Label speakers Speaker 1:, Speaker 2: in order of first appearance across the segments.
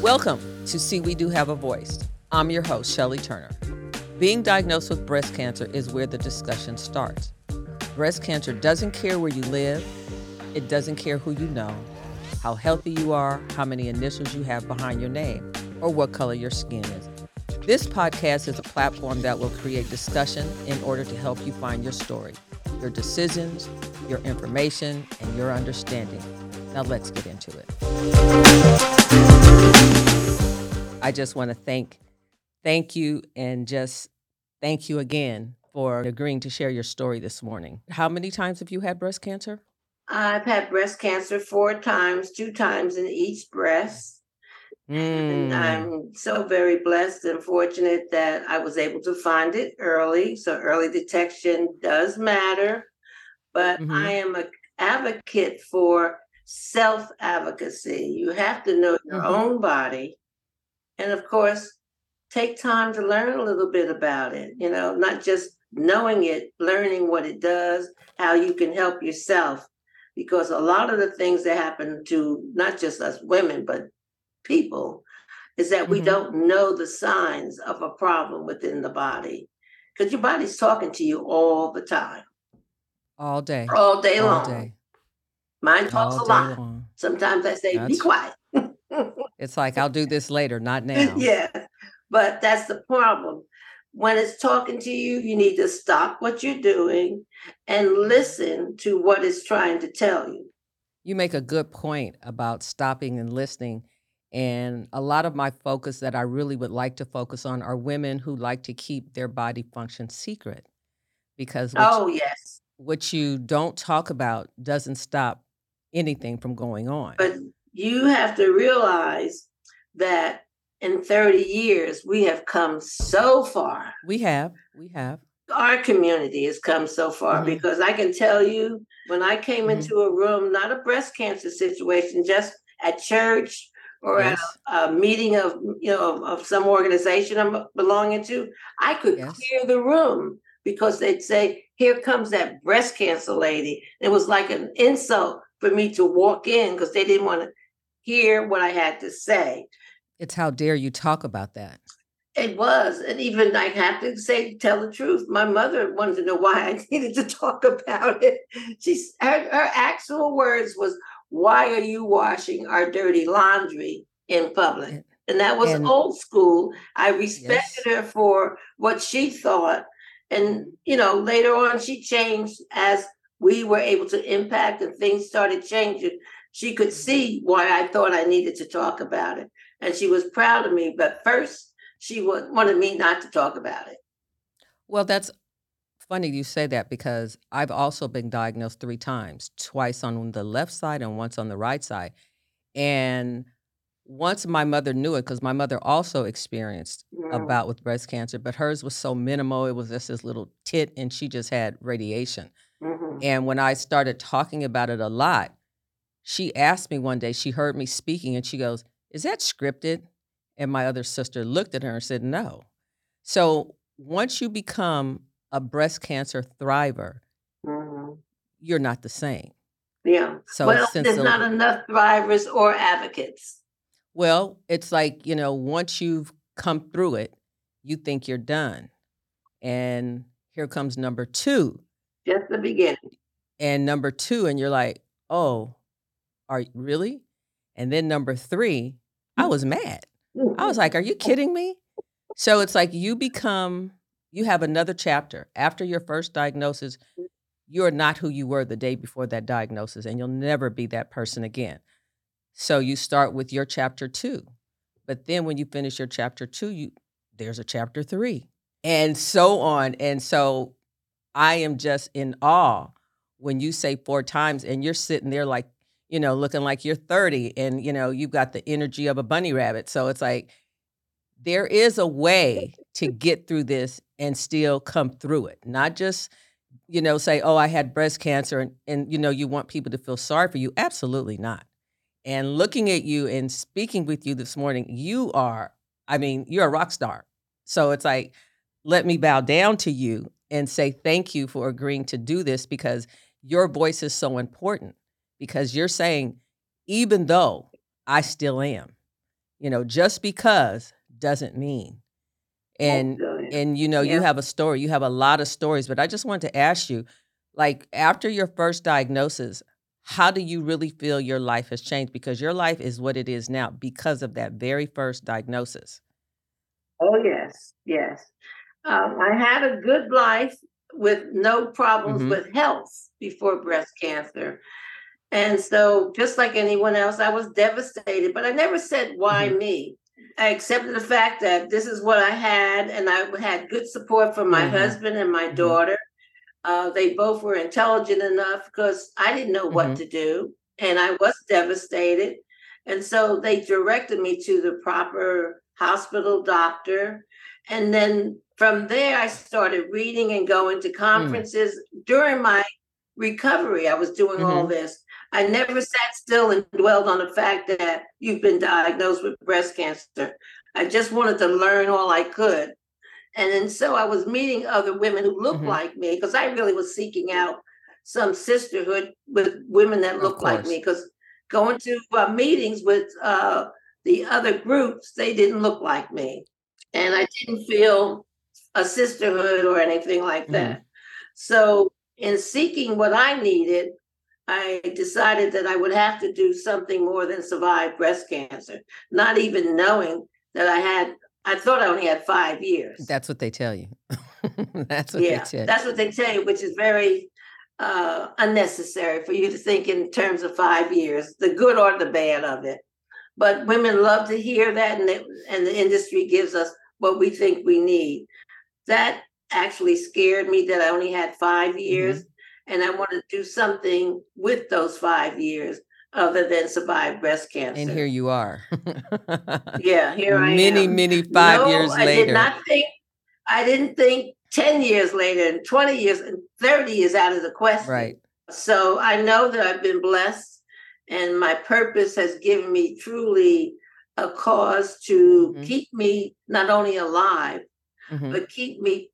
Speaker 1: Welcome to See We Do Have a Voice. I'm your host, Shellie Turner. Being diagnosed with breast cancer is where the discussion starts. Breast cancer doesn't care where you live, it doesn't care who you know, how healthy you are, how many initials you have behind your name, or what color your skin is. This podcast is a platform that will create discussion in order to help you find your story, your decisions, your information, and your understanding. Now let's get into it. I just want to thank thank you and just thank you again for agreeing to share your story this morning. How many times have you had breast cancer?
Speaker 2: I've had breast cancer four times, two times in each breast. And
Speaker 1: Mm,
Speaker 2: I'm so very blessed and fortunate that I was able to find it early. So early detection does matter. But I
Speaker 1: mhm,
Speaker 2: am an advocate for self advocacy. You have to know your
Speaker 1: mhm.
Speaker 2: own body. And of course, take time to learn a little bit about it, you know, not just knowing it, learning what it does, how you can help yourself. Because a lot of the things that happen to not just us women, but people is that we
Speaker 1: mhm.
Speaker 2: don't know the signs of a problem within the body because your body's talking to you all the time,
Speaker 1: All day,
Speaker 2: all day
Speaker 1: all
Speaker 2: long.
Speaker 1: day,
Speaker 2: Mine talks
Speaker 1: all
Speaker 2: a lot.
Speaker 1: long.
Speaker 2: Sometimes I say, be quiet.
Speaker 1: it's like I'll do this later, not now.
Speaker 2: yeah, but that's the problem. When it's talking to you, you need to stop what you're doing and listen to what it's trying to tell you.
Speaker 1: You make a good point about stopping and listening. And a lot of my focus that I really would like to focus on are women who like to keep their body function secret because what
Speaker 2: Oh, yes.
Speaker 1: what you don't talk about doesn't stop anything from going on.
Speaker 2: But you have to realize that in 30 years, we have come so far.
Speaker 1: We have, we have.
Speaker 2: Our community has come so far
Speaker 1: Mhm,
Speaker 2: because I can tell you when I came
Speaker 1: mhm.
Speaker 2: into a room, not a breast cancer situation, just at church or at
Speaker 1: Yes,
Speaker 2: a, a meeting of you know of, of some organization I'm belonging to, I could
Speaker 1: yes.
Speaker 2: clear the room because they'd say, "Here comes that breast cancer lady." It was like an insult for me to walk in because they didn't want to hear what I had to say.
Speaker 1: It's how dare you talk about that.
Speaker 2: It was, and even I have to say, tell the truth. My mother wanted to know why I needed to talk about it. She's her, her actual words was, "Why are you washing our dirty laundry in public?"
Speaker 1: And,
Speaker 2: that was
Speaker 1: and
Speaker 2: old school. I
Speaker 1: yes,
Speaker 2: respected her for what she thought, and you know, later on, she changed as we were able to impact and things started changing. She could mm-hmm. see why I thought I needed to talk about it, and she was proud of me. But first she wa- wanted me not to talk about it.
Speaker 1: well, that's funny you say that because I've also been diagnosed three times, twice on the left side and once on the right side. And once my mother knew it, because my mother also experienced a
Speaker 2: Mm,
Speaker 1: bout with breast cancer, but hers was so minimal. It was just this little tit, and she just had radiation.
Speaker 2: mhm.
Speaker 1: And when I started talking about it a lot, she asked me one day, she heard me speaking, and she goes, Is that scripted? And my other sister looked at her and said, No. So once you become a breast cancer thriver,
Speaker 2: Mhm.
Speaker 1: you're not the same.
Speaker 2: Yeah.
Speaker 1: So
Speaker 2: Well, there's
Speaker 1: the
Speaker 2: not enough thrivers or advocates.
Speaker 1: Well, it's like, you know, once you've come through it, you think you're done. And here comes number 2.
Speaker 2: Just the beginning.
Speaker 1: And number 2 and you're like, "Oh, are y really?" And then number 3, I was mad. I was like, "Are you kidding me?" So it's like you become you have another chapter. After your first diagnosis, mm. you're not who you were the day before that diagnosis, and you'll never be that person again. So you start with your chapter 2. But then when you finish your chapter 2, you there's a chapter 3, and so on, and so I am just in awe when you say 4 times and you're sitting there like, you know, looking like you're 30 and, you know, you've got the energy of a bunny rabbit. So it's like there is a way to get through this and still come through it. Not just, you know, say, "Oh, I had breast cancer," and and, you know, you want people to feel sorry for you. Absolutely not. And looking at you and speaking with you this morning, you are I mean, you're a rock star. So it's like let me bow down to you and say thank you for agreeing to do this because your voice is so important because you're saying even though I still am you know just because doesn't mean and and you know yeah. you have a story you have a lot of stories but I just wanted to ask you like after your first diagnosis how do you really feel your life has changed because your life is what it is now because of that very first diagnosis
Speaker 2: oh yes yes um, I had a good life with no problems mm-hmm. with health before breast cancer. And so, just like anyone else, I was devastated, but I never said, why mm-hmm. me? I accepted the fact that this is what I had, and I had good support from my mm-hmm. husband and my mm-hmm. daughter. Uh, they both were intelligent enough because I didn't know what mm-hmm. to do, and I was devastated. And so they directed me to the proper hospital doctor. And then from there, I started reading and going to mm. conferences. Mm. During my recovery, I was doing mm-hmm. all this. I never sat still and dwelled on the fact that you've been diagnosed with breast cancer. I just wanted to learn all I could. And then so I was meeting other women who looked mm-hmm. like me because I really was seeking out some sisterhood with women that looked like me because going to uh, meetings with uh, the other groups, they didn't look like me. And I didn't feel a sisterhood or anything like mm-hmm. that. Mm-hmm. So, in seeking what I needed, I decided that I would have to do something more than survive breast cancer, not even knowing that I had. I thought I only had five years.
Speaker 1: That's what they tell you. that's what
Speaker 2: yeah,
Speaker 1: they tell you.
Speaker 2: That's what they tell you, which is very uh, unnecessary for you to think in terms of five years, the good or the bad of it. But women love to hear that, and, they, and the industry gives us what we think we need that actually scared me that I only had five years. Mm-hmm. And I want to do something with those five years other than survive breast cancer.
Speaker 1: And here you are.
Speaker 2: yeah, here I
Speaker 1: many, am. Many, many five no, years
Speaker 2: I
Speaker 1: later.
Speaker 2: I did not think, I didn't think 10 years later and 20 years and 30 years out of the question.
Speaker 1: Right.
Speaker 2: So I know that I've been blessed and my purpose has given me truly a cause to mm-hmm. keep me not only alive, mm-hmm. but keep me,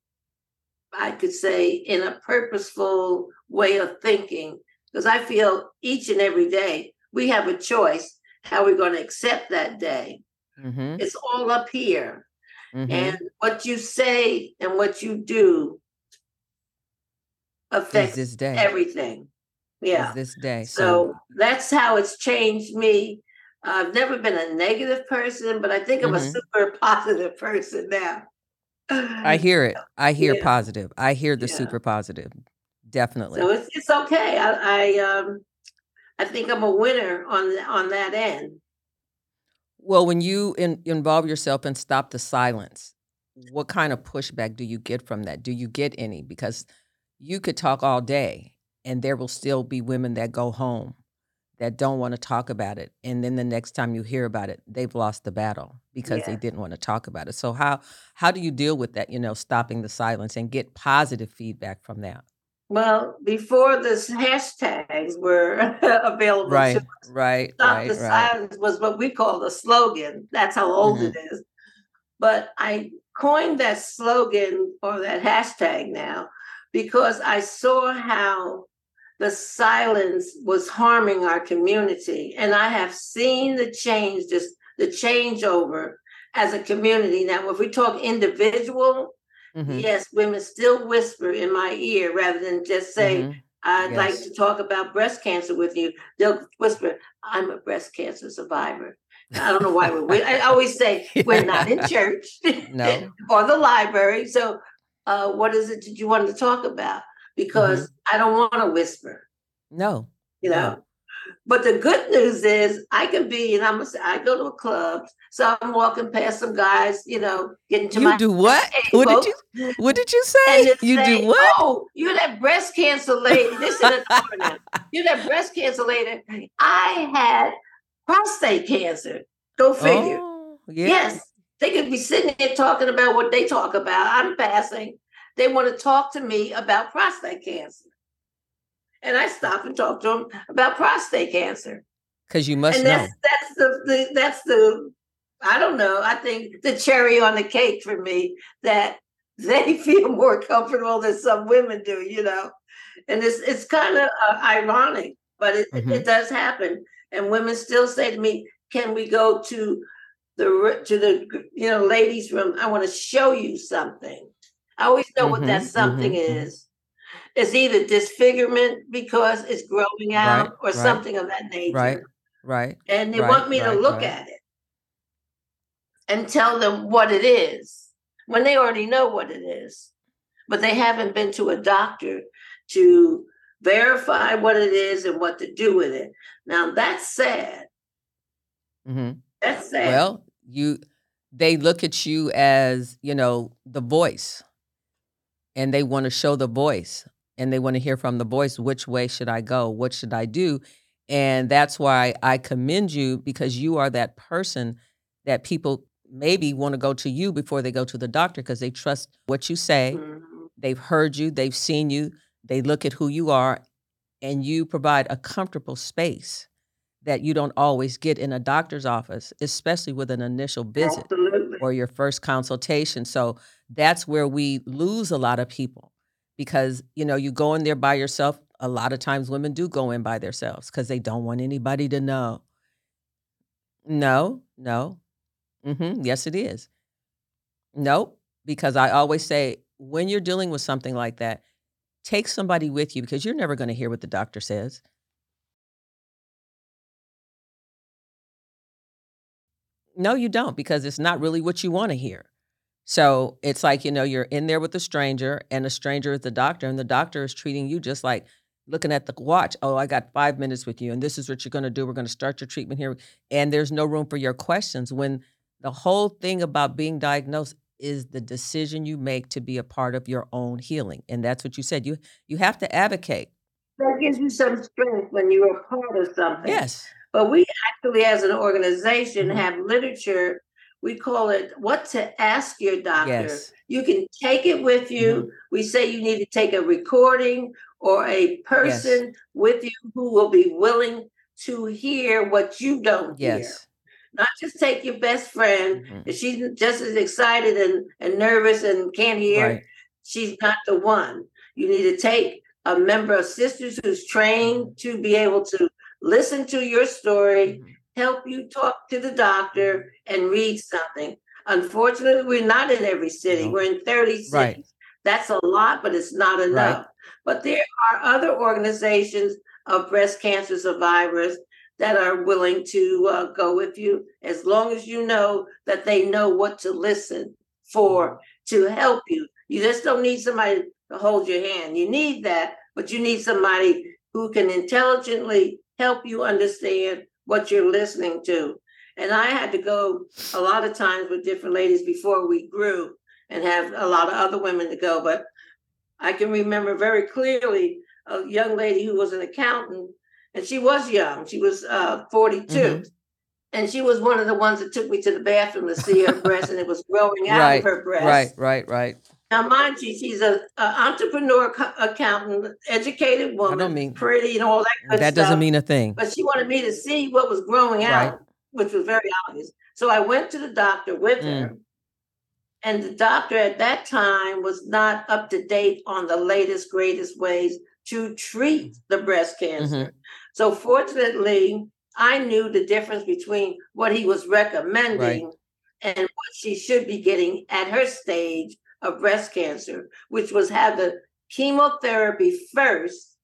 Speaker 2: I could say, in a purposeful way of thinking. Because I feel each and every day we have a choice how we're going to accept that day. Mm-hmm. It's all up here. Mm-hmm. And what you say and what you do affects this day. everything. Yeah.
Speaker 1: this day.
Speaker 2: So, so, that's how it's changed me. I've never been a negative person, but I think I'm mm-hmm. a super positive person now.
Speaker 1: I hear it. I hear yeah. positive. I hear the yeah. super positive. Definitely.
Speaker 2: So it's it's okay. I, I um I think I'm a winner on on that end.
Speaker 1: Well, when you in, involve yourself and stop the silence, what kind of pushback do you get from that? Do you get any? Because you could talk all day and there will still be women that go home that don't want to talk about it and then the next time you hear about it they've lost the battle because yeah. they didn't want to talk about it so how how do you deal with that you know stopping the silence and get positive feedback from that
Speaker 2: well before this hashtags were available
Speaker 1: right right
Speaker 2: stop
Speaker 1: right,
Speaker 2: the
Speaker 1: right.
Speaker 2: silence was what we call the slogan that's how old mm-hmm. it is but i coined that slogan or that hashtag now because i saw how the silence was harming our community. And I have seen the change, just the changeover as a community. Now, if we talk individual, mm-hmm. yes, women still whisper in my ear rather than just say, mm-hmm. I'd yes. like to talk about breast cancer with you. They'll whisper, I'm a breast cancer survivor. I don't know why we're. I always say we're not in church,
Speaker 1: no,
Speaker 2: or the library. So, uh, what is it that you wanted to talk about? Because mm-hmm. I don't want to whisper.
Speaker 1: No.
Speaker 2: You know. No. But the good news is I can be, and I'm gonna say I go to a club, so I'm walking past some guys, you know, getting to
Speaker 1: you
Speaker 2: my
Speaker 1: do what? What did you what did you say? You say, do what?
Speaker 2: Oh, you're that breast cancer lady. This is You're that breast cancer lady. I had prostate cancer. Go figure. Oh, yeah. Yes. They could be sitting there talking about what they talk about. I'm passing. They want to talk to me about prostate cancer. And I stop and talk to them about prostate cancer.
Speaker 1: Because you must
Speaker 2: and
Speaker 1: that's,
Speaker 2: know. That's the, the that's the I don't know. I think the cherry on the cake for me that they feel more comfortable than some women do, you know. And it's it's kind of uh, ironic, but it, mm-hmm. it does happen. And women still say to me, "Can we go to the to the you know ladies' room? I want to show you something." I always know mm-hmm, what that mm-hmm, something mm-hmm. is. It's either disfigurement because it's growing out, right, or right, something of that nature.
Speaker 1: Right. Right.
Speaker 2: And they
Speaker 1: right,
Speaker 2: want me to look at it and tell them what it is when they already know what it is, but they haven't been to a doctor to verify what it is and what to do with it. Now that's sad.
Speaker 1: Mm-hmm.
Speaker 2: That's sad.
Speaker 1: Well, you they look at you as you know the voice, and they want to show the voice, and they want to hear from the voice. Which way should I go? What should I do? And that's why I commend you because you are that person that people maybe want to go to you before they go to the doctor because they trust what you say. Mm-hmm. They've heard you, they've seen you, they look at who you are, and you provide a comfortable space that you don't always get in a doctor's office, especially with an initial visit
Speaker 2: Absolutely.
Speaker 1: or your first consultation. So that's where we lose a lot of people because you know you go in there by yourself. A lot of times women do go in by themselves because they don't want anybody to know. No, no, Mm-hmm. Yes, it is. Nope. Because I always say when you're dealing with something like that, take somebody with you because you're never going to hear what the doctor says. No, you don't, because it's not really what you want to hear. So it's like, you know, you're in there with a stranger, and a stranger is the doctor, and the doctor is treating you just like looking at the watch. Oh, I got five minutes with you, and this is what you're going to do. We're going to start your treatment here. And there's no room for your questions when the whole thing about being diagnosed is the decision you make to be a part of your own healing. And that's what you said. You you have to advocate.
Speaker 2: That gives you some strength when you're a part of something.
Speaker 1: Yes.
Speaker 2: But we actually, as an organization, mm-hmm. have literature. We call it what to ask your doctor. Yes. You can take it with you. Mm-hmm. We say you need to take a recording or a person yes. with you who will be willing to hear what you don't yes. hear not just take your best friend. Mm-hmm. If she's just as excited and, and nervous and can't hear, right. she's not the one. You need to take a member of sisters who's trained to be able to listen to your story, mm-hmm. help you talk to the doctor, and read something. Unfortunately, we're not in every city. No. We're in 30 cities. Right. That's a lot, but it's not enough. Right. But there are other organizations of breast cancer survivors that are willing to uh, go with you as long as you know that they know what to listen for mm-hmm. to help you. You just don't need somebody to hold your hand. You need that, but you need somebody who can intelligently help you understand what you're listening to. And I had to go a lot of times with different ladies before we grew and have a lot of other women to go. But I can remember very clearly a young lady who was an accountant and she was young. She was uh, 42. Mm-hmm. And she was one of the ones that took me to the bathroom to see her breast, and it was growing out
Speaker 1: right,
Speaker 2: of her breast.
Speaker 1: Right, right, right.
Speaker 2: Now, mind you, she's an entrepreneur accountant, educated woman, I don't mean, pretty, and all that
Speaker 1: good That
Speaker 2: stuff.
Speaker 1: doesn't mean a thing.
Speaker 2: But she wanted me to see what was growing out, right. which was very obvious. So I went to the doctor with mm. her. And the doctor at that time was not up to date on the latest, greatest ways to treat the breast cancer. Mm-hmm. So fortunately, I knew the difference between what he was recommending right. and what she should be getting at her stage of breast cancer, which was have the chemotherapy first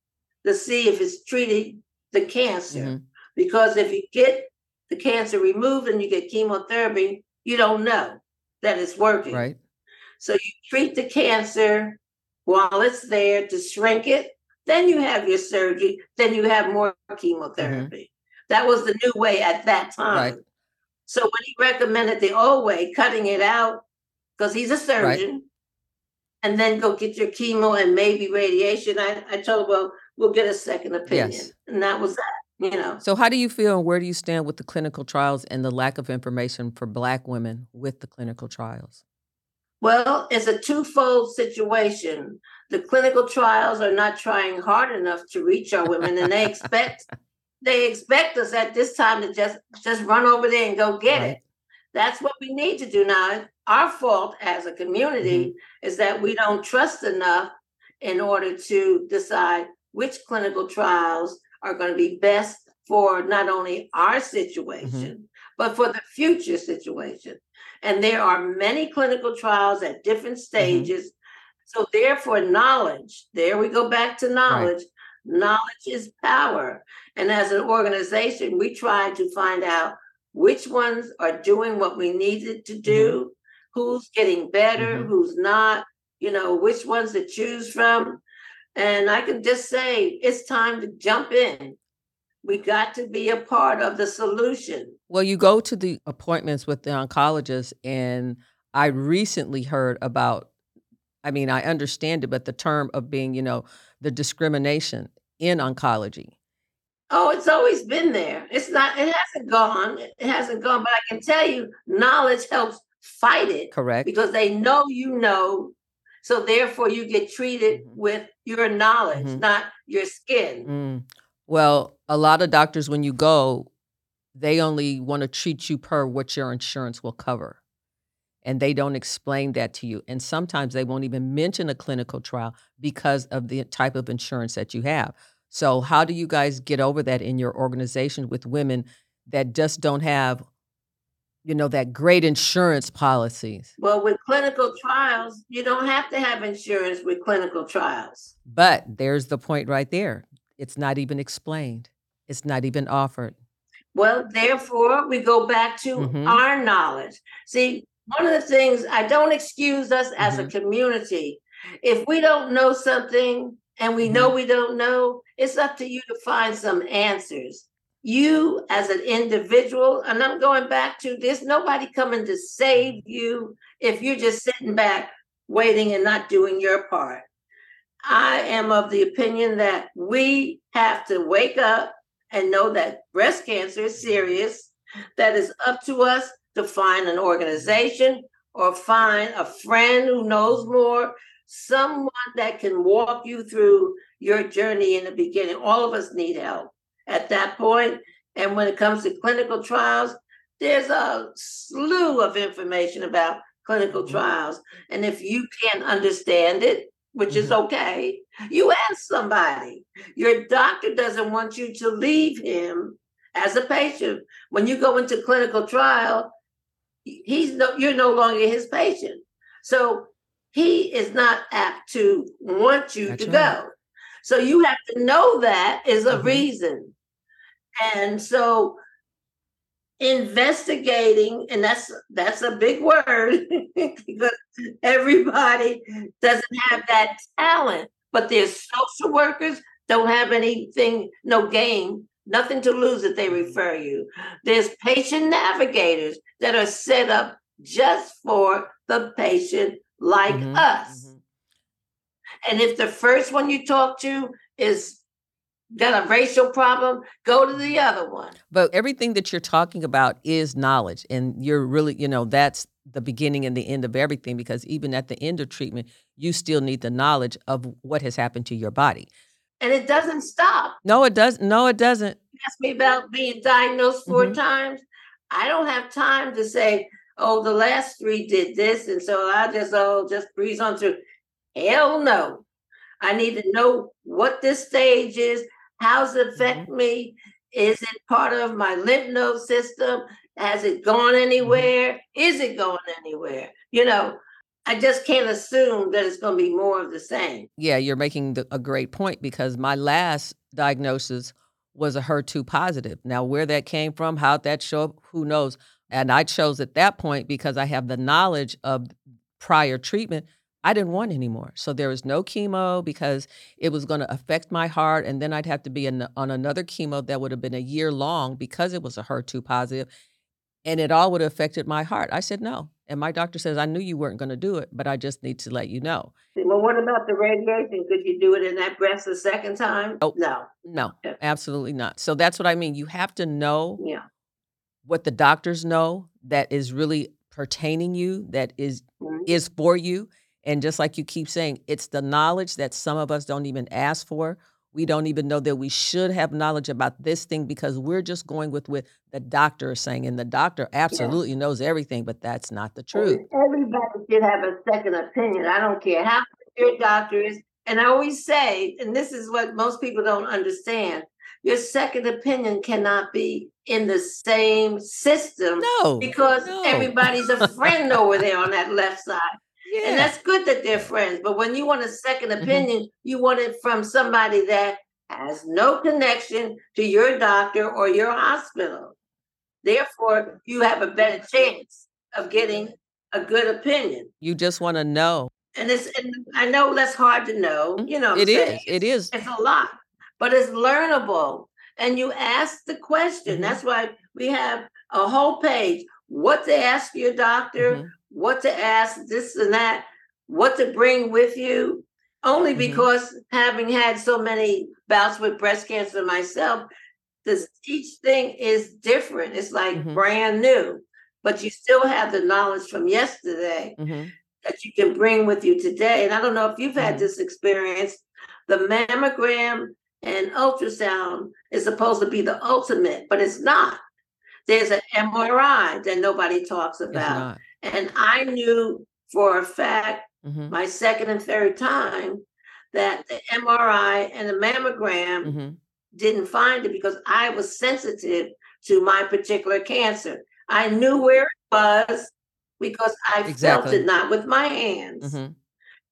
Speaker 2: to see if it's treating the cancer. Mm-hmm. Because if you get the cancer removed and you get chemotherapy, you don't know that it's working.
Speaker 1: Right.
Speaker 2: So you treat the cancer while it's there to shrink it then you have your surgery. Then you have more chemotherapy. Mm-hmm. That was the new way at that time. Right. So when he recommended the old way, cutting it out, because he's a surgeon, right. and then go get your chemo and maybe radiation, I, I told him, well, we'll get a second opinion. Yes. And that was that. You know.
Speaker 1: So how do you feel and where do you stand with the clinical trials and the lack of information for black women with the clinical trials?
Speaker 2: Well, it's a twofold situation. The clinical trials are not trying hard enough to reach our women, and they expect they expect us at this time to just just run over there and go get right. it. That's what we need to do now. Our fault as a community
Speaker 1: Mm-hmm.
Speaker 2: is that we don't trust enough in order to decide which clinical trials are going to be best for not only our mm-hmm. situation, but for the future situation. And there are many clinical trials at different mm-hmm. stages. So, therefore, knowledge, there we go back to knowledge. Knowledge is power. And as an organization, we try to find out which ones are doing what we needed to mm-hmm. do, who's getting better,
Speaker 1: Mhm.
Speaker 2: who's not, you know, which ones to choose from. And I can just say it's time to jump in. We got to be a part of the solution.
Speaker 1: Well, you go to the appointments with the oncologist, and I recently heard about, I mean, I understand it, but the term of being, you know, the discrimination in oncology.
Speaker 2: Oh, it's always been there. It's not, it hasn't gone. It hasn't gone, but I can tell you, knowledge helps fight it
Speaker 1: Correct?
Speaker 2: because they know you know. So therefore, you get treated
Speaker 1: Mhm.
Speaker 2: with your knowledge,
Speaker 1: Mhm.
Speaker 2: not your skin.
Speaker 1: Mm. Well, a lot of doctors, when you go, they only want to treat you per what your insurance will cover. And they don't explain that to you. And sometimes they won't even mention a clinical trial because of the type of insurance that you have. So, how do you guys get over that in your organization with women that just don't have, you know, that great insurance policies?
Speaker 2: Well, with clinical trials, you don't have to have insurance with clinical trials.
Speaker 1: But there's the point right there. It's not even explained, it's not even offered.
Speaker 2: Well, therefore, we go back to
Speaker 1: Mhm.
Speaker 2: our knowledge. See, one of the things I don't excuse us as
Speaker 1: Mhm.
Speaker 2: a community. If we don't know something and we know
Speaker 1: Mhm.
Speaker 2: we don't know, it's up to you to find some answers. You, as an individual, and I'm going back to this nobody coming to save you if you're just sitting back waiting and not doing your part. I am of the opinion that we have to wake up and know that breast cancer is serious, that is up to us to find an organization or find a friend who knows more, someone that can walk you through your journey in the beginning. All of us need help at that point. And when it comes to clinical trials, there's a slew of information about clinical
Speaker 1: Mhm.
Speaker 2: trials. And if you can't understand it, which is okay, you ask somebody. Your doctor doesn't want you to leave him as a patient. When you go into clinical trial, he's no you're no longer his patient. So he is not apt to want you
Speaker 1: That's
Speaker 2: to
Speaker 1: right.
Speaker 2: go. So you have to know that is a
Speaker 1: Mhm.
Speaker 2: reason. And so investigating and that's that's a big word because everybody doesn't have that talent but there's social workers don't have anything no gain nothing to lose if they refer you there's patient navigators that are set up just for the patient like
Speaker 1: Mhm,
Speaker 2: us. And if the first one you talk to is got a racial problem go to the other one
Speaker 1: But everything that you're talking about is knowledge. And you're really, you know, that's the beginning and the end of everything because even at the end of treatment, you still need the knowledge of what has happened to your body.
Speaker 2: and it doesn't stop
Speaker 1: No, it doesn't. No, it doesn't.
Speaker 2: ask me about being diagnosed 4
Speaker 1: Mhm.
Speaker 2: times. I don't have time to say, oh, the last three did this, and so I just oh just breeze on through. Hell no. I need to know what this stage is, how's it affect mm-hmm. me? Is it part of my lymph node system? Has it gone mm-hmm. anywhere? Is it going anywhere? You know, I just can't assume that it's going to be more of the same.
Speaker 1: Yeah, you're making the, a great point because my last diagnosis was a HER2 positive. Now, where that came from, how that show up, who knows? And I chose at that point because I have the knowledge of prior treatment. I didn't want anymore. So there was no chemo because it was going to affect my heart. And then I'd have to be in, on another chemo that would have been a year long because it was a HER2 positive, And it all would have affected my heart. I said, no. And my doctor says, I knew you weren't going to do it, but I just need to let you know.
Speaker 2: Well, what about the radiation? Could you do it in that breast a second time?
Speaker 1: Nope.
Speaker 2: No.
Speaker 1: No,
Speaker 2: Yeah.
Speaker 1: absolutely not. So that's what I mean. You have to know
Speaker 2: Yeah.
Speaker 1: what the doctors know that is really pertaining you, that is
Speaker 2: Mhm.
Speaker 1: is for you. And just like you keep saying, it's the knowledge that some of us don't even ask for We don't even know that we should have knowledge about this thing because we're just going with what the doctor is saying. And the doctor absolutely yeah. knows everything, but that's not the truth.
Speaker 2: Everybody should have a second opinion. I don't care how your doctor is. And I always say, and this is what most people don't understand your second opinion cannot be in the same system.
Speaker 1: No.
Speaker 2: Because
Speaker 1: no.
Speaker 2: everybody's a friend over there on that left side. Yeah. And that's good that they're friends. But when you want a second mm-hmm. opinion, mm-hmm. you want it from somebody that has no connection to your doctor or your hospital. Therefore, you have a better chance of getting a good opinion.
Speaker 1: You just want to know.
Speaker 2: And it's and I know that's hard to know. Mm-hmm. You know,
Speaker 1: it is. It is.
Speaker 2: It's a lot, but it's learnable. And you ask the question. Mm-hmm. That's why we have a whole page. What to ask your doctor, mm-hmm what to ask, this and that, what to bring with you, only mm-hmm. because having had so many bouts with breast cancer myself, this each thing is different. It's like mm-hmm. brand new, but you still have the knowledge from yesterday mm-hmm. that you can bring with you today. And I don't know if you've had mm-hmm. this experience. The mammogram and ultrasound is supposed to be the ultimate, but it's not. There's an MRI that nobody talks about. And I knew for a fact, mm-hmm. my second and third time, that the MRI and the mammogram mm-hmm. didn't find it because I was sensitive to my particular cancer. I knew where it was because I exactly. felt it not with my hands. Mm-hmm.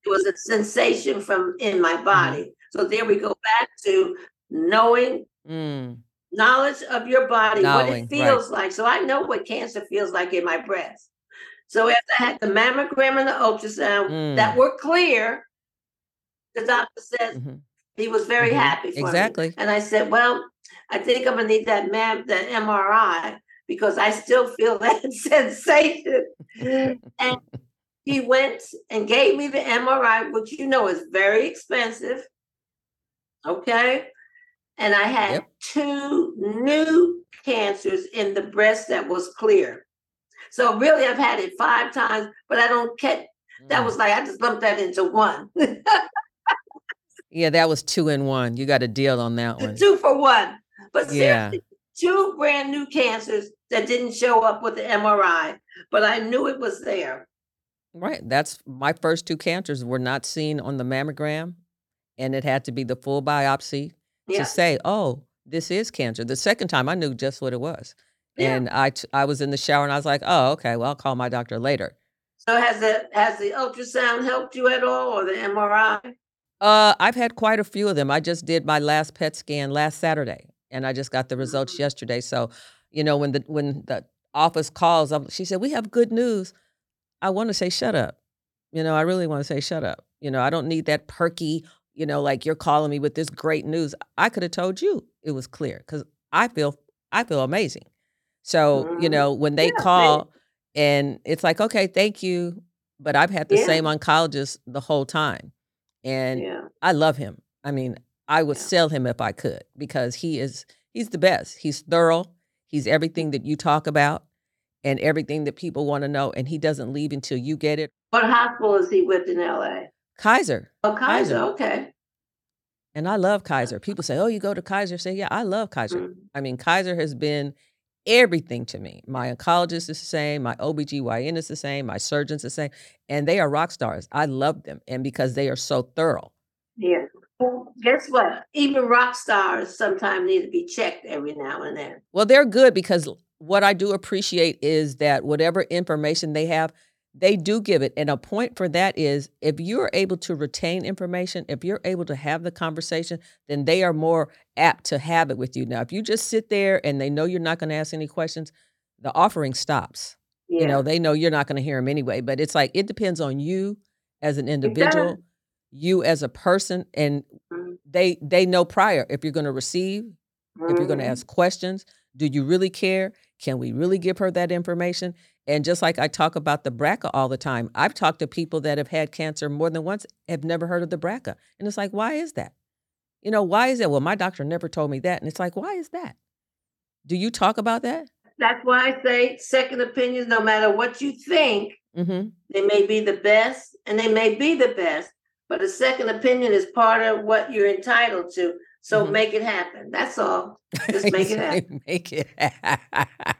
Speaker 2: It was a sensation from in my mm-hmm. body. So there we go back to knowing mm. knowledge of your body, knowing, what it feels right. like. So I know what cancer feels like in my breast. So after I had the mammogram and the ultrasound mm. that were clear, the doctor said mm-hmm. he was very mm-hmm. happy for
Speaker 1: exactly.
Speaker 2: me. And I said, well, I think I'm gonna need that mam that MRI because I still feel that sensation. and he went and gave me the MRI, which you know is very expensive. Okay. And I had yep. two new cancers in the breast that was clear. So really, I've had it five times, but I don't catch. That was mm. like I just lumped that into one.
Speaker 1: yeah, that was two in one. You got a deal on that one.
Speaker 2: Two for one. But yeah. two brand new cancers that didn't show up with the MRI, but I knew it was there.
Speaker 1: Right. That's my first two cancers were not seen on the mammogram, and it had to be the full biopsy yeah. to say, oh, this is cancer. The second time I knew just what it was. Yeah. And I I was in the shower and I was like, oh, okay, well, I'll call my doctor later.
Speaker 2: So has the has the ultrasound helped you at all or the MRI?
Speaker 1: Uh, I've had quite a few of them. I just did my last PET scan last Saturday, and I just got the results mm-hmm. yesterday. So, you know, when the when the office calls, I'm, she said we have good news. I want to say shut up. You know, I really want to say shut up. You know, I don't need that perky. You know, like you're calling me with this great news. I could have told you it was clear because I feel I feel amazing. So, you mm-hmm. know, when they yeah, call and it's like, okay, thank you. But I've had the yeah. same oncologist the whole time. And yeah. I love him. I mean, I would sell him if I could because he is he's the best. He's thorough. He's everything that you talk about and everything that people want to know. And he doesn't leave until you get it.
Speaker 2: What hospital is he with in LA?
Speaker 1: Kaiser.
Speaker 2: Oh, Kaiser. Kaiser. Okay.
Speaker 1: And I love Kaiser. People say, "Oh, you go to Kaiser." Say, "Yeah, I love Kaiser." Mm-hmm. I mean, Kaiser has been everything to me. My oncologist is the same, my OBGYN is the same, my surgeon's the same, and they are rock stars. I love them and because they are so thorough.
Speaker 2: Yeah. Well, guess what? Even rock stars sometimes need to be checked every now and then.
Speaker 1: Well, they're good because what I do appreciate is that whatever information they have, they do give it. And a point for that is if you're able to retain information, if you're able to have the conversation, then they are more apt to have it with you. Now, if you just sit there and they know you're not going to ask any questions, the offering stops. Yeah. You know, they know you're not going to hear them anyway. But it's like it depends on you as an individual, you as a person, and mm-hmm. they they know prior if you're going to receive, mm-hmm. if you're going to mm-hmm. ask questions. Do you really care? Can we really give her that information? And just like I talk about the BRCA all the time, I've talked to people that have had cancer more than once, have never heard of the BRCA. And it's like, why is that? You know, why is that? Well, my doctor never told me that. And it's like, why is that? Do you talk about that?
Speaker 2: That's why I say second opinions, no matter what you think, mm-hmm. they may be the best and they may be the best, but a second opinion is part of what you're entitled to. So
Speaker 1: Mhm.
Speaker 2: make it happen. That's all. Just make it happen.
Speaker 1: Make it happen.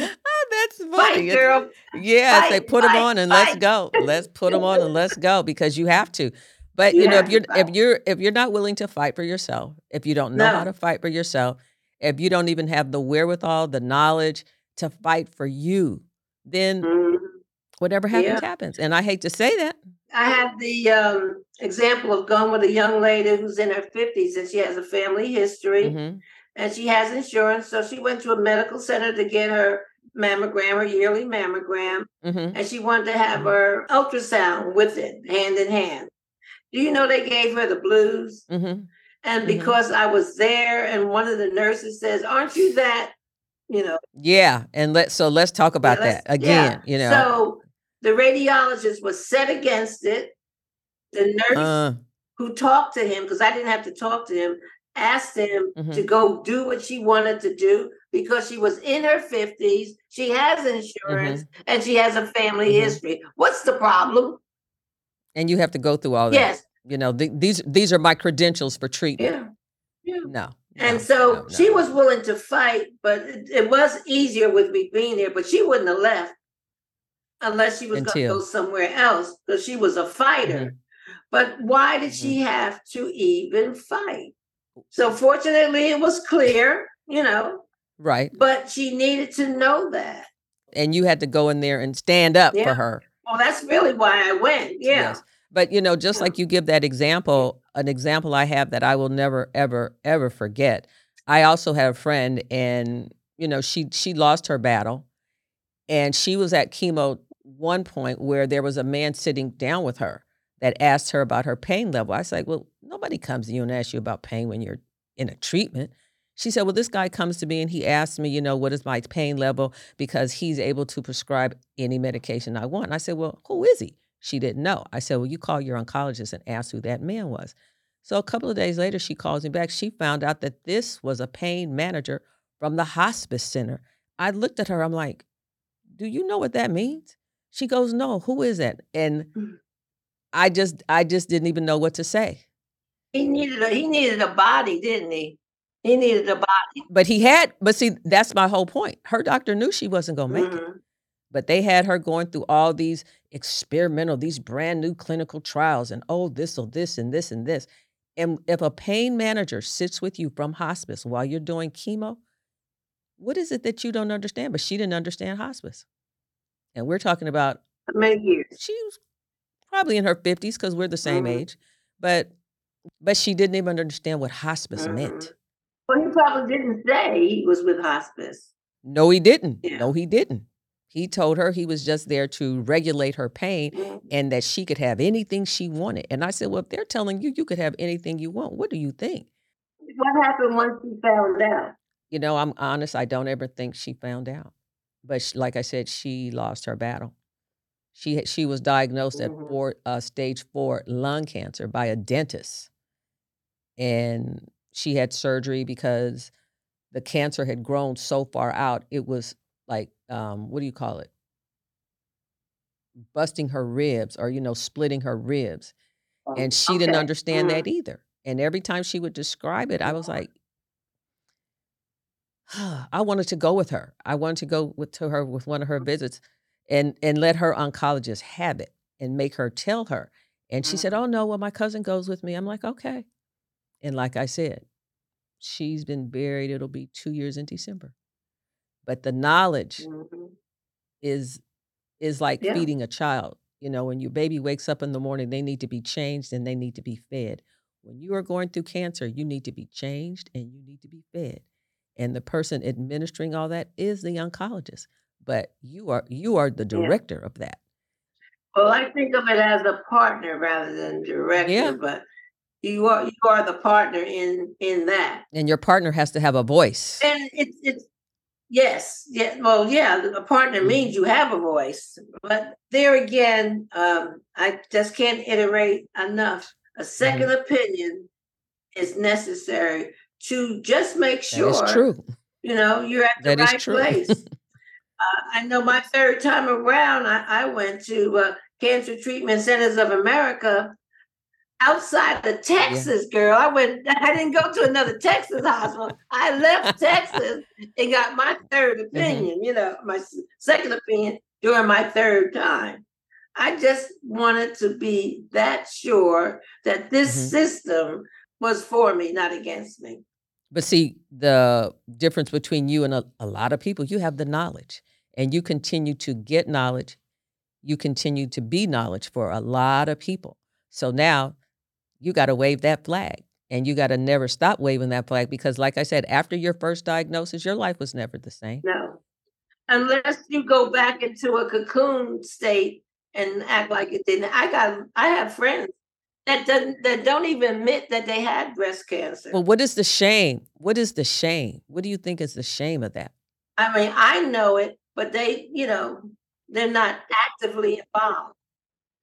Speaker 1: Oh, that's funny.
Speaker 2: Fight, girl.
Speaker 1: Yeah, say
Speaker 2: Fight,
Speaker 1: put them on and let's go. Let's put them on and let's go because you have to. But you,
Speaker 2: You
Speaker 1: know, if you're if you're if you're not willing to fight for yourself, if you don't know how to fight for yourself, if you don't even have the wherewithal, the knowledge to fight for you, then
Speaker 2: Mhm.
Speaker 1: whatever happens
Speaker 2: Yeah.
Speaker 1: happens. And I hate to say that.
Speaker 2: I have the um, example of going with a young lady who's in her 50s and she has a family history
Speaker 1: Mhm.
Speaker 2: and she has insurance. So she went to a medical center to get her mammogram, her yearly mammogram,
Speaker 1: Mhm.
Speaker 2: and she wanted to have her ultrasound with it, hand in hand. Do you know they gave her the blues?
Speaker 1: Mhm.
Speaker 2: And
Speaker 1: Mhm.
Speaker 2: because I was there and one of the nurses says, Aren't you that? You know,
Speaker 1: Yeah, and let so let's talk
Speaker 2: yeah,
Speaker 1: about
Speaker 2: let's-
Speaker 1: that again,
Speaker 2: yeah.
Speaker 1: you know.
Speaker 2: So the radiologist was set against it. The nurse
Speaker 1: uh,
Speaker 2: who talked to him, because I didn't have to talk to him, asked him to
Speaker 1: Mhm.
Speaker 2: go do what she wanted to do because she was in her 50s, she has insurance, and she has a family
Speaker 1: Mhm.
Speaker 2: history. What's the problem?
Speaker 1: and you have to go through all that.
Speaker 2: Yes.
Speaker 1: You know, th- these these are my credentials for treatment.
Speaker 2: Yeah. Yeah.
Speaker 1: No.
Speaker 2: And
Speaker 1: no,
Speaker 2: so
Speaker 1: no, no.
Speaker 2: she was willing to fight, but it, it was easier with me being there, but she wouldn't have left unless she was going to go somewhere else because she was a fighter.
Speaker 1: Mhm.
Speaker 2: But why did she have to even fight? So fortunately, it was clear, you know,
Speaker 1: Right.
Speaker 2: but she needed to know that.
Speaker 1: And you had to go in there and stand up
Speaker 2: Yeah.
Speaker 1: for her.
Speaker 2: Well, that's really why I went. Yeah.
Speaker 1: Yes. But you know, just
Speaker 2: Yeah.
Speaker 1: like you give that example, an example I have that I will never, ever, ever forget. I also had a friend, and you know, she she lost her battle, and she was at chemo one point where there was a man sitting down with her that asked her about her pain level. I was like, well, nobody comes to you and asks you about pain when you're in a treatment. She said, well, this guy comes to me and he asks me, you know, what is my pain level because he's able to prescribe any medication I want. And I said, well, who is he? She didn't know. I said, well, you call your oncologist and ask who that man was. So a couple of days later, she calls me back. She found out that this was a pain manager from the hospice center. I looked at her. I'm like, do you know what that means? She goes, no. Who is that? And
Speaker 2: Mhm.
Speaker 1: I just, I just didn't even know what to say.
Speaker 2: He needed a he needed a body, didn't he? He needed a body.
Speaker 1: But he had, but see, that's my whole point. Her doctor knew she wasn't gonna make it.
Speaker 2: Mhm.
Speaker 1: but they had her going through all these experimental, these brand new clinical trials, and oh, this or this and this and this. And if a pain manager sits with you from hospice while you're doing chemo, what is it that you don't understand? But she didn't understand hospice. And we're talking about
Speaker 2: many years?
Speaker 1: she was probably in her 50s because we're the same
Speaker 2: Mhm.
Speaker 1: age, but but she didn't even understand what hospice meant.
Speaker 2: Mhm. Well, he probably didn't say he was with hospice.
Speaker 1: No, he didn't.
Speaker 2: Yeah.
Speaker 1: No, he didn't. He told her he was just there to regulate her pain
Speaker 2: Mhm.
Speaker 1: and that she could have anything she wanted. And I said, Well, if they're telling you you could have anything you want, what do you think?
Speaker 2: What happened once he found out?
Speaker 1: You know, I'm honest, I don't ever think she found out. But sh like I said, she lost her battle. She she was diagnosed at
Speaker 2: Mhm.
Speaker 1: four, uh, stage four lung cancer by a dentist, and she had surgery because the cancer had grown so far out. It was like, um, what do you call it? Busting her ribs, or you know, splitting her ribs. and she didn't
Speaker 2: Okay.
Speaker 1: understand
Speaker 2: Mhm.
Speaker 1: that either. And every time she would describe it, I was like, I wanted to go with her. I wanted to go with to her with one of her visits, and and let her oncologist have it and make her tell her. And she said,
Speaker 2: Mhm.
Speaker 1: "Oh no, well my cousin goes with me." I'm like, "Okay." And like I said, she's been buried. It'll be two years in December. But the knowledge
Speaker 2: Mhm.
Speaker 1: is is like
Speaker 2: Yeah.
Speaker 1: feeding a child. You know, when your baby wakes up in the morning, they need to be changed and they need to be fed. When you are going through cancer, you need to be changed and you need to be fed. And the person administering all that is the oncologist. But you are you are the
Speaker 2: Yeah.
Speaker 1: director of that.
Speaker 2: Well, I think of it as a partner rather than director,
Speaker 1: Yeah.
Speaker 2: but you are you are the partner in in that.
Speaker 1: And your partner has to have a voice.
Speaker 2: And it's it's yes, yeah. Well, yeah, a partner
Speaker 1: Mhm.
Speaker 2: means you have a voice. But there again, um, I just can't iterate enough. A 2nd
Speaker 1: Mm-hmm.
Speaker 2: opinion is necessary to just make sure
Speaker 1: is true.
Speaker 2: you know you're at the
Speaker 1: That
Speaker 2: right place. Uh, I know my third time around, I, I went to uh, Cancer Treatment Centers of America outside of Texas, girl. I went, I didn't go to another Texas hospital. I left Texas and got my third
Speaker 1: Mm-hmm.
Speaker 2: opinion, you know, my second opinion during my third time. I just wanted to be that sure that this
Speaker 1: Mhm.
Speaker 2: system was for me, not against me.
Speaker 1: But see, the difference between you and a, a lot of people, you have the knowledge and you continue to get knowledge. You continue to be knowledge for a lot of people. So now you got to wave that flag and you got to never stop waving that flag because, like I said, after your first diagnosis, your life was never the same.
Speaker 2: No. Unless you go back into a cocoon state and act like it didn't. I got I have friends that doesn't that don't even admit that they had breast cancer.
Speaker 1: Well, what is the shame? What is the shame? What do you think is the shame of that?
Speaker 2: I mean, I know it, but they, you know, they're not actively involved.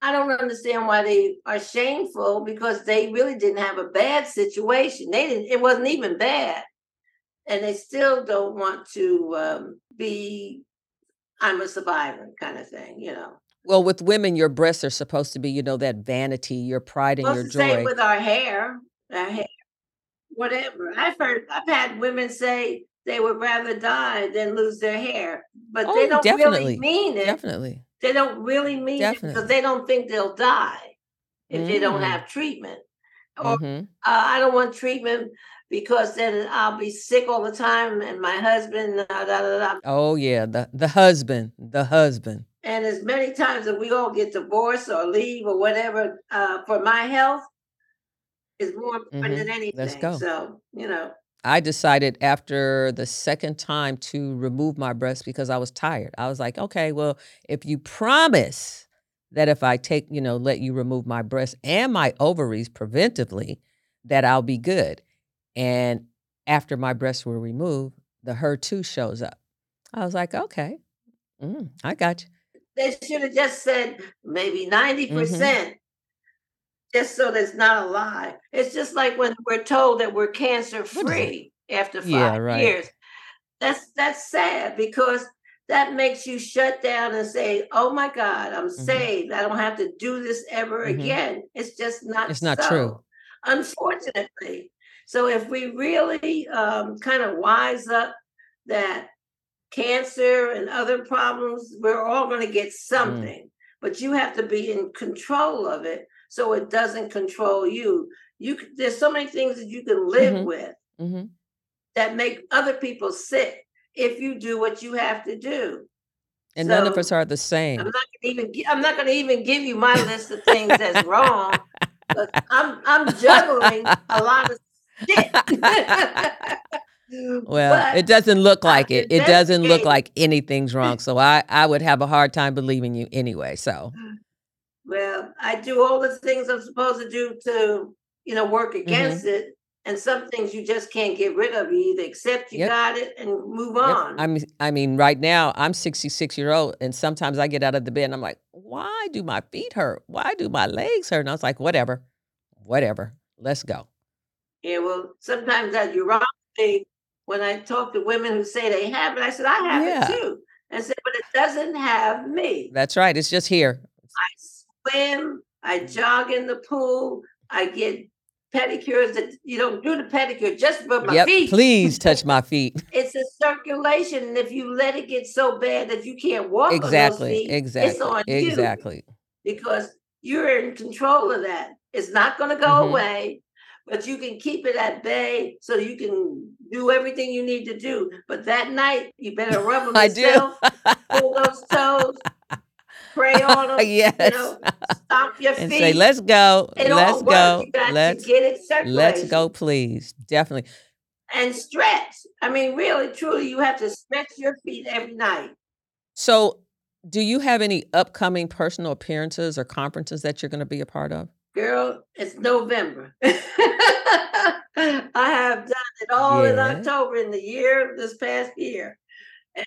Speaker 2: I don't understand why they are shameful because they really didn't have a bad situation. They didn't, it wasn't even bad. And they still don't want to um, be, I'm a survivor kind of thing, you know.
Speaker 1: Well, with women, your breasts are supposed to be, you know, that vanity, your pride and your
Speaker 2: the same
Speaker 1: joy.
Speaker 2: with our hair, our hair, whatever. I've heard, I've had women say they would rather die than lose their hair, but they
Speaker 1: Oh,
Speaker 2: don't really mean it.
Speaker 1: Definitely.
Speaker 2: They don't really mean it because they don't think they'll die if they don't
Speaker 1: Mm.
Speaker 2: have treatment. Or
Speaker 1: hmm
Speaker 2: uh, I don't want treatment because then I'll be sick all the time and my husband, da, da, da, da.
Speaker 1: Oh yeah, the the husband, the husband.
Speaker 2: and as many times that we all get divorced or leave or whatever, uh, for my health is more important
Speaker 1: hmm
Speaker 2: than anything.
Speaker 1: Let's go.
Speaker 2: So, you know,
Speaker 1: I decided after the second time to remove my breast because I was tired. I was like, okay, well, if you promise that if I take, you know, let you remove my breast and my ovaries preventively, that I'll be good. And after my breasts were removed, the HER2 shows up. I was like, okay, mm, I got you.
Speaker 2: they should have just said maybe 90%.
Speaker 1: hmm
Speaker 2: percent just so that's not a lie. It's just like when we're told that we're cancer
Speaker 1: What is it?
Speaker 2: free after
Speaker 1: Yeah,
Speaker 2: five
Speaker 1: right.
Speaker 2: years. That's that's sad because that makes you shut down and say, "Oh my God, I'm
Speaker 1: hmm
Speaker 2: saved. I don't have to do this ever
Speaker 1: hmm
Speaker 2: again." It's just not
Speaker 1: It's not true.
Speaker 2: unfortunately. So if we really um, kind of wise up that cancer and other problems, we're all going to get
Speaker 1: Mm.
Speaker 2: something, but you have to be in control of it so it doesn't control you. You there's so many things that you can live
Speaker 1: hmm
Speaker 2: with
Speaker 1: hmm
Speaker 2: that make other people sick if you do what you have to do.
Speaker 1: And none of us are the same.
Speaker 2: I'm not gonna even I'm not going to even give you my list of things that's wrong. 'cause I'm I'm juggling a lot of shit.
Speaker 1: Well,
Speaker 2: but
Speaker 1: it doesn't look like it. It doesn't look like anything's wrong. So I, I would have a hard time believing you anyway. So,
Speaker 2: Well, I do all the things I'm supposed to do to, you know, work
Speaker 1: hmm
Speaker 2: against it. And some things you just can't get rid of. You either accept you
Speaker 1: yep,
Speaker 2: got it and move
Speaker 1: yep.
Speaker 2: on.
Speaker 1: I mean, I mean, right now I'm 66 year old, and sometimes I get out of the bed and I'm like, why do my feet hurt? Why do my legs hurt? And I was like, whatever, whatever. Let's go.
Speaker 2: Yeah, well, sometimes that neuropathy, when I talk to women who say they have it, I said, I have it
Speaker 1: Yeah,
Speaker 2: too. I said, but it doesn't have me.
Speaker 1: that's right. It's just here.
Speaker 2: I swim, I jog in the pool, I get pedicures that you don't do the pedicure just for my
Speaker 1: Yep.
Speaker 2: feet.
Speaker 1: Please touch my feet.
Speaker 2: it's a circulation. And if you let it get so bad that you can't walk on those
Speaker 1: Exactly.
Speaker 2: feet, it's
Speaker 1: Exactly.
Speaker 2: on you
Speaker 1: Exactly.
Speaker 2: because you're in control of that. It's not going to go
Speaker 1: hmm
Speaker 2: away, but you can keep it at bay so you can do everything you need to do. But that night, you better rub them
Speaker 1: I
Speaker 2: yourself, pull those toes, pray on them, you
Speaker 1: yes.
Speaker 2: know, stomp your
Speaker 1: and say, let's go.
Speaker 2: It
Speaker 1: Let's
Speaker 2: all
Speaker 1: go.
Speaker 2: You
Speaker 1: Let's
Speaker 2: get it
Speaker 1: let's go, please. Definitely.
Speaker 2: and stretch. I mean, really, truly, you have to stretch your feet every night.
Speaker 1: So, do you have any upcoming personal appearances or conferences that you're going to be a part of?
Speaker 2: Girl, it's November. I have done it all in October in the year, this past year. And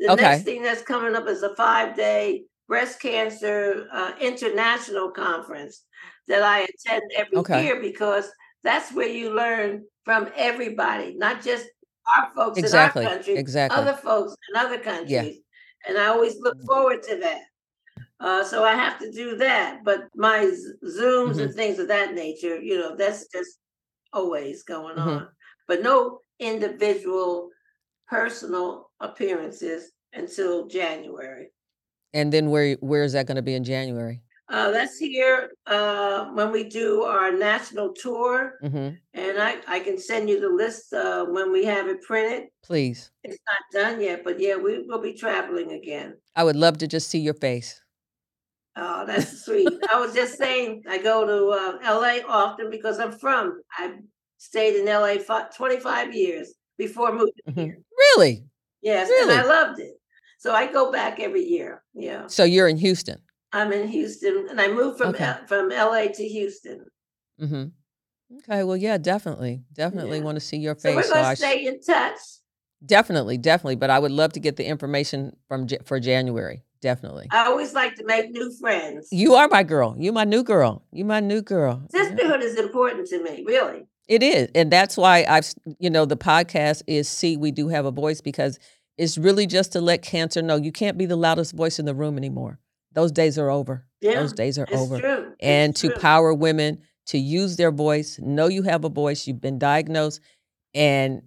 Speaker 2: the
Speaker 1: Okay.
Speaker 2: next thing that's coming up is a five day breast cancer uh, international conference that I attend every
Speaker 1: Okay.
Speaker 2: year because that's where you learn from everybody, not just our folks
Speaker 1: Exactly.
Speaker 2: in our country,
Speaker 1: Exactly.
Speaker 2: other folks in other
Speaker 1: Yeah.
Speaker 2: countries. And I always look forward to that. Uh, so I have to do that. But my Zooms
Speaker 1: Mm-hmm.
Speaker 2: and things of that nature, you know, that's just always going
Speaker 1: Mhm.
Speaker 2: on. But no individual personal appearances until January.
Speaker 1: And then where where is that going to be in January?
Speaker 2: Uh, that's here uh, when we do our national tour,
Speaker 1: hmm
Speaker 2: and I, I can send you the list uh, when we have it printed.
Speaker 1: Please.
Speaker 2: It's not done yet, but yeah, we will be traveling again.
Speaker 1: I would love to just see your face.
Speaker 2: Oh, that's sweet. I was just saying, I go to uh, LA often because I'm from. I stayed in LA for 25 years before moving
Speaker 1: Mhm.
Speaker 2: here.
Speaker 1: Really?
Speaker 2: Yes, and I loved it. So I go back every year. Yeah,
Speaker 1: So you're in Houston?
Speaker 2: I'm in Houston, and I moved from
Speaker 1: Okay.
Speaker 2: L- from LA to Houston.
Speaker 1: hmm Okay. Well, yeah, definitely, definitely
Speaker 2: Yeah.
Speaker 1: want to see your face. So we're
Speaker 2: gonna
Speaker 1: sh-
Speaker 2: stay in touch.
Speaker 1: definitely, definitely. But I would love to get the information from for January. Definitely.
Speaker 2: I always like to make new friends.
Speaker 1: You are my girl. You my new girl. You my new girl. Yeah.
Speaker 2: Sisterhood is important to me, really.
Speaker 1: It is. And that's why I've, you know, the podcast is See, We Do Have a Voice because it's really just to let cancer know you can't be the loudest voice in the room anymore. Those days are over.
Speaker 2: Yeah,
Speaker 1: Those days are
Speaker 2: it's
Speaker 1: over.
Speaker 2: true.
Speaker 1: And
Speaker 2: it's
Speaker 1: to
Speaker 2: true.
Speaker 1: power women to use their voice, know you have a voice, you've been diagnosed, and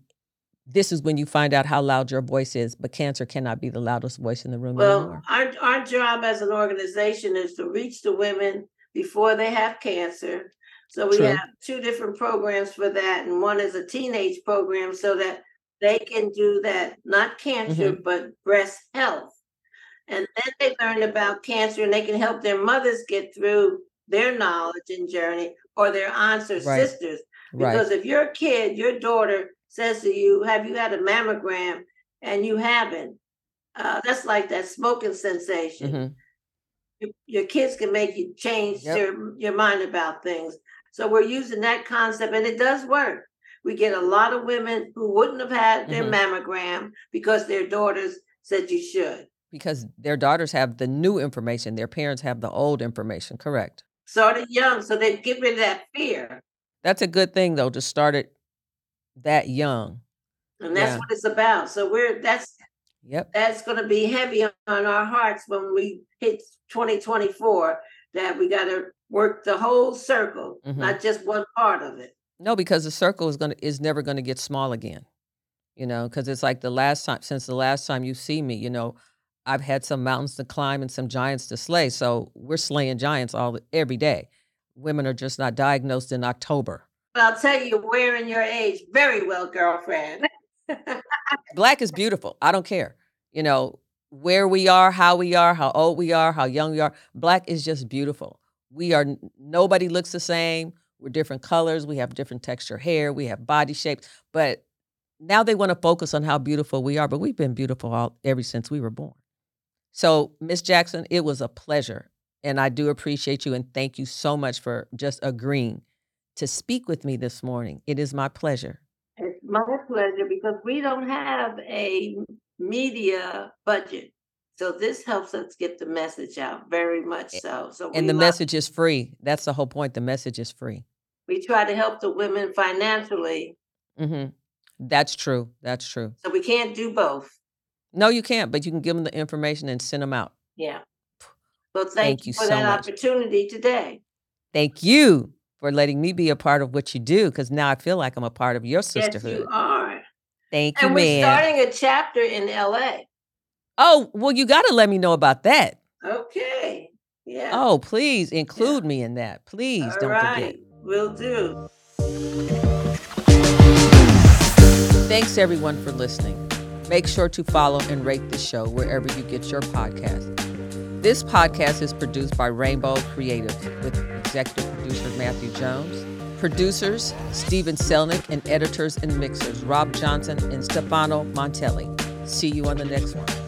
Speaker 1: this is when you find out how loud your voice is. But cancer cannot be the loudest voice in the room anymore.
Speaker 2: Well,
Speaker 1: anymore.
Speaker 2: our our job as an organization is to reach the women before they have cancer. So we
Speaker 1: True.
Speaker 2: have two different programs for that, and one is a teenage program so that they can do that, not cancer,
Speaker 1: Mm-hmm.
Speaker 2: but breast health. And then they learn about cancer and they can help their mothers get through their knowledge and journey or their aunts or
Speaker 1: Right.
Speaker 2: sisters.
Speaker 1: Right.
Speaker 2: Because if your kid, your daughter says to you, Have you had a mammogram? and you haven't, uh, that's like that smoking sensation.
Speaker 1: hmm
Speaker 2: Your, your kids can make you change
Speaker 1: Yep.
Speaker 2: your, your mind about things. So we're using that concept and it does work. We get a lot of women who wouldn't have had their
Speaker 1: Mhm.
Speaker 2: mammogram because their daughters said you should.
Speaker 1: Because their daughters have the new information, their parents have the old information. Correct.
Speaker 2: Started young, so they get rid of that fear.
Speaker 1: That's a good thing, though, to start it that young.
Speaker 2: And that's
Speaker 1: Yeah.
Speaker 2: what it's about. So we're that's
Speaker 1: Yep.
Speaker 2: that's going to be heavy on our hearts when we hit 2024 that we got to work the whole circle
Speaker 1: Mhm.
Speaker 2: not just one part of it
Speaker 1: No, because the circle is gonna is never gonna get small again. You know, because it's like the last time since the last time you see me, you know, I've had some mountains to climb and some giants to slay. So we're slaying giants all every day. Women are just not diagnosed in October.
Speaker 2: but i'll tell you you're wearing your age very well girlfriend
Speaker 1: Black is beautiful. I don't care. You know, where we are, how we are, how old we are, how young we are. Black is just beautiful. We are nobody looks the same. We're different colors. We have different texture hair. We have body shapes. But now they want to focus on how beautiful we are. But we've been beautiful all ever since we were born. So, Miss Jackson, it was a pleasure. And I do appreciate you and thank you so much for just agreeing to speak with me this morning. It is my pleasure.
Speaker 2: it's my pleasure because we don't have a media budget so this helps us get the message out very much so so
Speaker 1: And the
Speaker 2: love-
Speaker 1: message is free. That's the whole point. The message is free.
Speaker 2: We try to help the women financially
Speaker 1: hmm That's true. That's true.
Speaker 2: so we can't do both
Speaker 1: No, you can't, but you can give them the information and send them out.
Speaker 2: yeah Well, thank,
Speaker 1: Thank
Speaker 2: you
Speaker 1: you
Speaker 2: for
Speaker 1: so
Speaker 2: that
Speaker 1: much.
Speaker 2: opportunity today
Speaker 1: Thank you for letting me be a part of what you do because now I feel like I'm a part of your sisterhood.
Speaker 2: yes you are
Speaker 1: Thank you,
Speaker 2: and we're
Speaker 1: man.
Speaker 2: starting a chapter in la
Speaker 1: oh, well, you got to let me know about that.
Speaker 2: okay yeah
Speaker 1: Oh, please include me in that. Please
Speaker 2: All
Speaker 1: don't
Speaker 2: right,
Speaker 1: forget.
Speaker 2: Will do
Speaker 1: Thanks everyone for listening. Make sure to follow and rate the show wherever you get your podcast. This podcast is produced by Rainbow Creative with executive producer Matthew Jones, producers Stephen Selnick, and editors and mixers Rob Johnson and Stefano Montelli. See you on the next one.